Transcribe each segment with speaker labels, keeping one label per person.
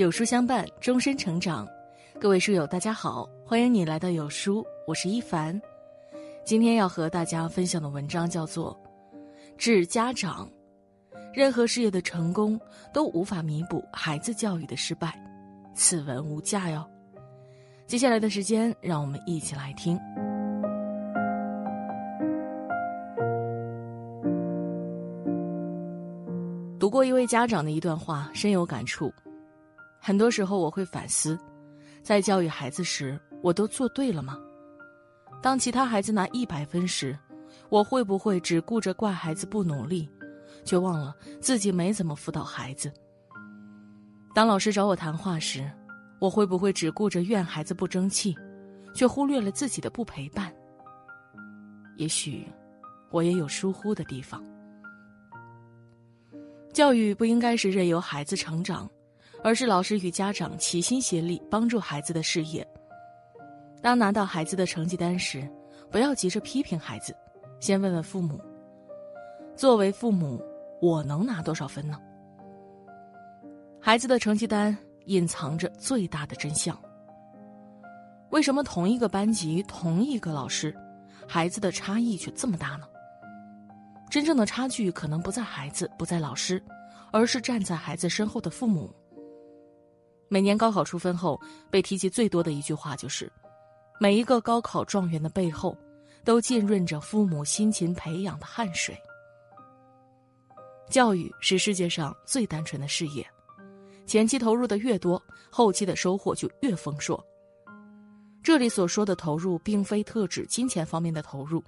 Speaker 1: 有书相伴，终身成长。各位书友，大家好，欢迎你来到有书，我是一凡。今天要和大家分享的文章叫做《致家长》，任何事业的成功都无法弥补孩子教育的失败，此文无价哟。接下来的时间，让我们一起来听。读过一位家长的一段话，深有感触。很多时候，我会反思，在教育孩子时，我都做对了吗？当其他孩子拿一百分时，我会不会只顾着怪孩子不努力，却忘了自己没怎么辅导孩子？当老师找我谈话时，我会不会只顾着怨孩子不争气，却忽略了自己的不陪伴？也许，我也有疏忽的地方。教育不应该是任由孩子成长。而是老师与家长齐心协力帮助孩子的事业。当拿到孩子的成绩单时，不要急着批评孩子，先问问父母：作为父母，我能拿多少分呢？孩子的成绩单隐藏着最大的真相。为什么同一个班级、同一个老师，孩子的差异却这么大呢？真正的差距可能不在孩子，不在老师，而是站在孩子身后的父母。每年高考出分后，被提及最多的一句话就是：“每一个高考状元的背后，都浸润着父母辛勤培养的汗水。”教育是世界上最单纯的事业，前期投入的越多，后期的收获就越丰硕。这里所说的投入，并非特指金钱方面的投入，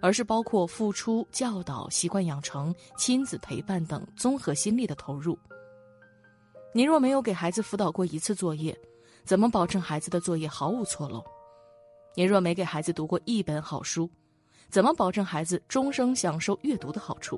Speaker 1: 而是包括付出、教导、习惯养成、亲子陪伴等综合心力的投入。您若没有给孩子辅导过一次作业，怎么保证孩子的作业毫无错漏？您若没给孩子读过一本好书，怎么保证孩子终生享受阅读的好处？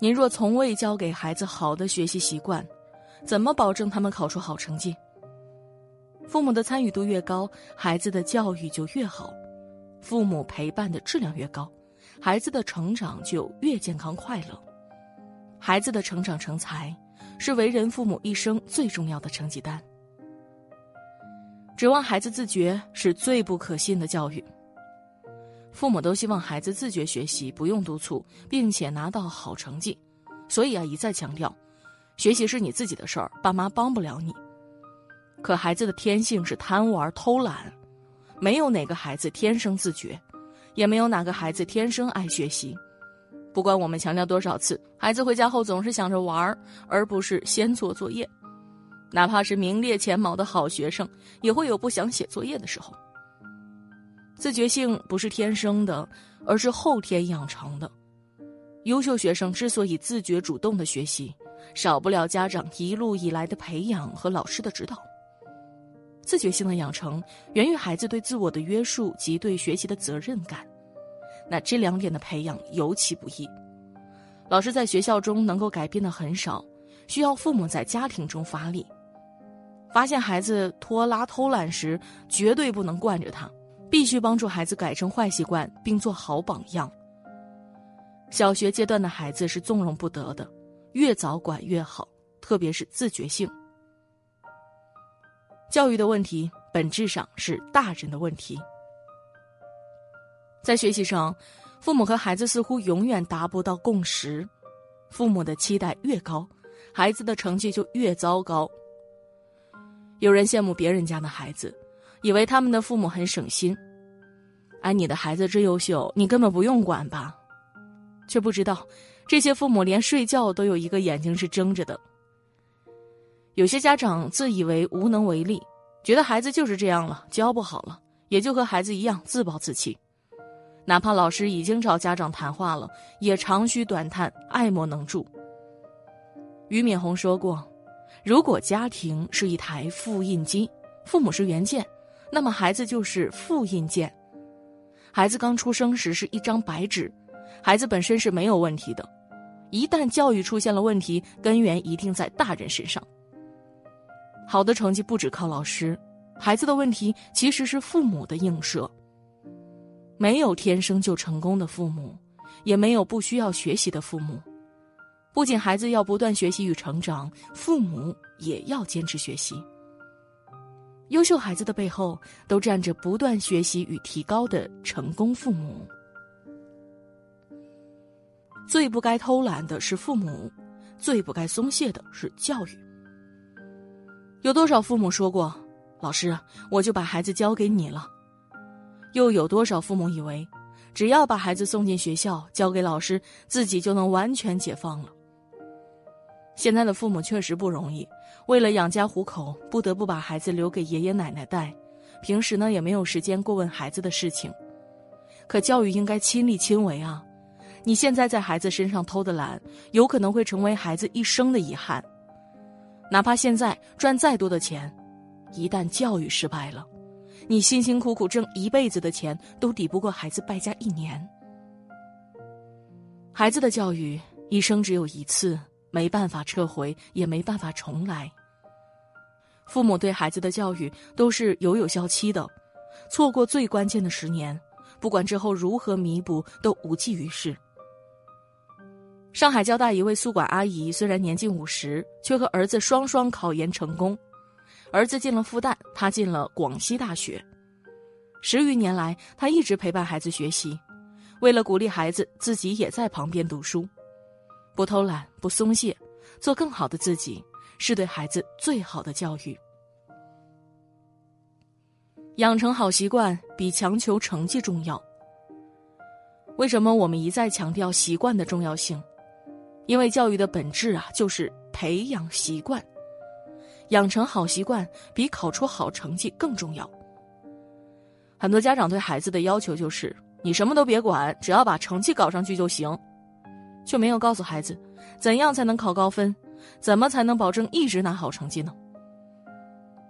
Speaker 1: 您若从未教给孩子好的学习习惯，怎么保证他们考出好成绩？父母的参与度越高，孩子的教育就越好；父母陪伴的质量越高，孩子的成长就越健康快乐。孩子的成长成才。是为人父母一生最重要的成绩单。指望孩子自觉是最不可信的教育。父母都希望孩子自觉学习，不用督促，并且拿到好成绩，所以啊，一再强调，学习是你自己的事儿，爸妈帮不了你。可孩子的天性是贪玩偷懒，没有哪个孩子天生自觉，也没有哪个孩子天生爱学习。不管我们强调多少次，孩子回家后总是想着玩儿，而不是先做作业。哪怕是名列前茅的好学生，也会有不想写作业的时候。自觉性不是天生的，而是后天养成的。优秀学生之所以自觉主动的学习，少不了家长一路以来的培养和老师的指导。自觉性的养成，源于孩子对自我的约束及对学习的责任感。那这两点的培养尤其不易，老师在学校中能够改变的很少，需要父母在家庭中发力。发现孩子拖拉偷懒时，绝对不能惯着他，必须帮助孩子改正坏习惯，并做好榜样。小学阶段的孩子是纵容不得的，越早管越好，特别是自觉性。教育的问题本质上是大人的问题。在学习上，父母和孩子似乎永远达不到共识。父母的期待越高，孩子的成绩就越糟糕。有人羡慕别人家的孩子，以为他们的父母很省心。哎，你的孩子真优秀，你根本不用管吧？却不知道，这些父母连睡觉都有一个眼睛是睁着的。有些家长自以为无能为力，觉得孩子就是这样了，教不好了，也就和孩子一样自暴自弃。哪怕老师已经找家长谈话了，也长吁短叹、爱莫能助。俞敏洪说过：“如果家庭是一台复印机，父母是原件，那么孩子就是复印件。孩子刚出生时是一张白纸，孩子本身是没有问题的，一旦教育出现了问题，根源一定在大人身上。好的成绩不只靠老师，孩子的问题其实是父母的映射。”没有天生就成功的父母，也没有不需要学习的父母。不仅孩子要不断学习与成长，父母也要坚持学习。优秀孩子的背后，都站着不断学习与提高的成功父母。最不该偷懒的是父母，最不该松懈的是教育。有多少父母说过：“老师，我就把孩子交给你了。”又有多少父母以为，只要把孩子送进学校，交给老师，自己就能完全解放了？现在的父母确实不容易，为了养家糊口，不得不把孩子留给爷爷奶奶带，平时呢也没有时间过问孩子的事情。可教育应该亲力亲为啊！你现在在孩子身上偷的懒，有可能会成为孩子一生的遗憾。哪怕现在赚再多的钱，一旦教育失败了，你辛辛苦苦挣一辈子的钱都抵不过孩子败家一年。孩子的教育一生只有一次。没办法撤回，也没办法重来。父母对孩子的教育都是有有效期的，错过最关键的十年，不管之后如何弥补，都无济于事。上海交大一位宿管阿姨，虽然年近五十，却和儿子双双考研成功。儿子进了复旦，他进了广西大学。十余年来，他一直陪伴孩子学习，为了鼓励孩子，自己也在旁边读书。不偷懒，不松懈，做更好的自己，是对孩子最好的教育。养成好习惯比强求成绩重要。为什么我们一再强调习惯的重要性？因为教育的本质啊，就是培养习惯。养成好习惯比考出好成绩更重要。很多家长对孩子的要求就是：你什么都别管，只要把成绩搞上去就行。却没有告诉孩子，怎样才能考高分，怎么才能保证一直拿好成绩呢？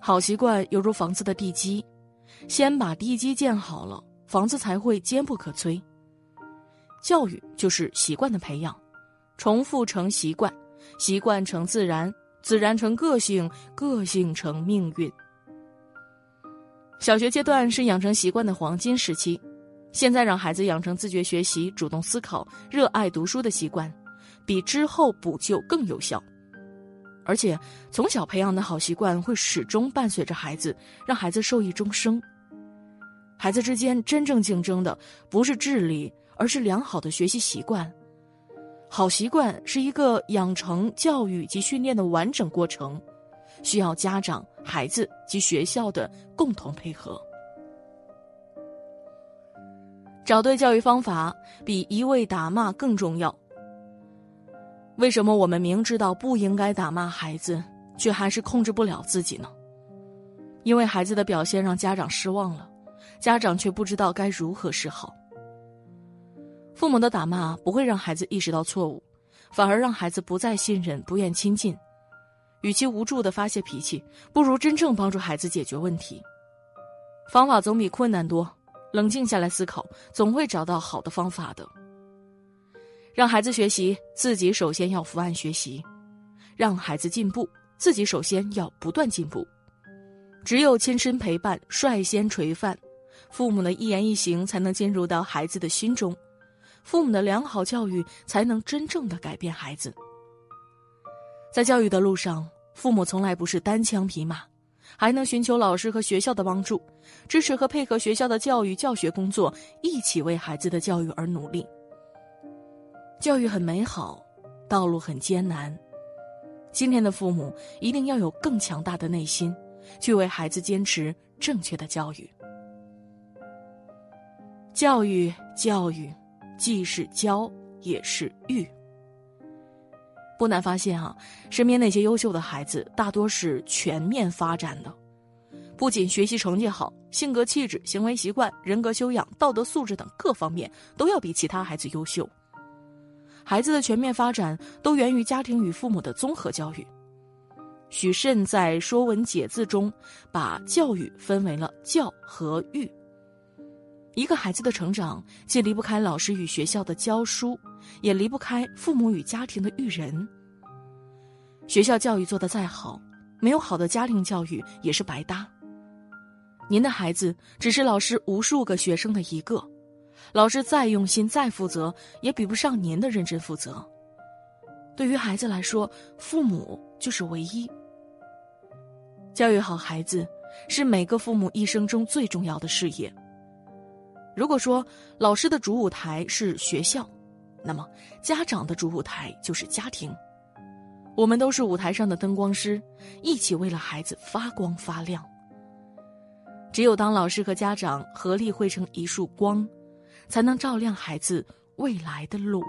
Speaker 1: 好习惯犹如房子的地基，先把地基建好了，房子才会坚不可摧。教育就是习惯的培养，重复成习惯，习惯成自然，自然成个性，个性成命运。小学阶段是养成习惯的黄金时期。现在让孩子养成自觉学习、主动思考、热爱读书的习惯，比之后补救更有效。而且从小培养的好习惯会始终伴随着孩子，让孩子受益终生。孩子之间真正竞争的不是智力，而是良好的学习习惯。好习惯是一个养成、教育及训练的完整过程，需要家长、孩子及学校的共同配合。找对教育方法比一味打骂更重要。为什么我们明知道不应该打骂孩子，却还是控制不了自己呢？因为孩子的表现让家长失望了，家长却不知道该如何是好。父母的打骂不会让孩子意识到错误，反而让孩子不再信任、不愿亲近。与其无助的发泄脾气，不如真正帮助孩子解决问题。方法总比困难多。冷静下来思考，总会找到好的方法的。让孩子学习，自己首先要伏案学习；让孩子进步，自己首先要不断进步。只有亲身陪伴，率先垂范，父母的一言一行才能进入到孩子的心中，父母的良好教育才能真正的改变孩子。在教育的路上，父母从来不是单枪匹马。还能寻求老师和学校的帮助，支持和配合学校的教育教学工作，一起为孩子的教育而努力。教育很美好，道路很艰难。今天的父母一定要有更强大的内心，去为孩子坚持正确的教育。教育，教育，既是教，也是育。不难发现啊，身边那些优秀的孩子大多是全面发展的，不仅学习成绩好，性格气质、行为习惯、人格修养、道德素质等各方面都要比其他孩子优秀。孩子的全面发展都源于家庭与父母的综合教育。许慎在《说文解字》中把教育分为了教和育。一个孩子的成长既离不开老师与学校的教书。也离不开父母与家庭的育人。学校教育做得再好，没有好的家庭教育也是白搭。您的孩子只是老师无数个学生的一个，老师再用心再负责，也比不上您的认真负责。对于孩子来说，父母就是唯一，教育好孩子是每个父母一生中最重要的事业。如果说老师的主舞台是学校，那么家长的主舞台就是家庭。我们都是舞台上的灯光师，一起为了孩子发光发亮。只有当老师和家长合力汇成一束光，才能照亮孩子未来的路。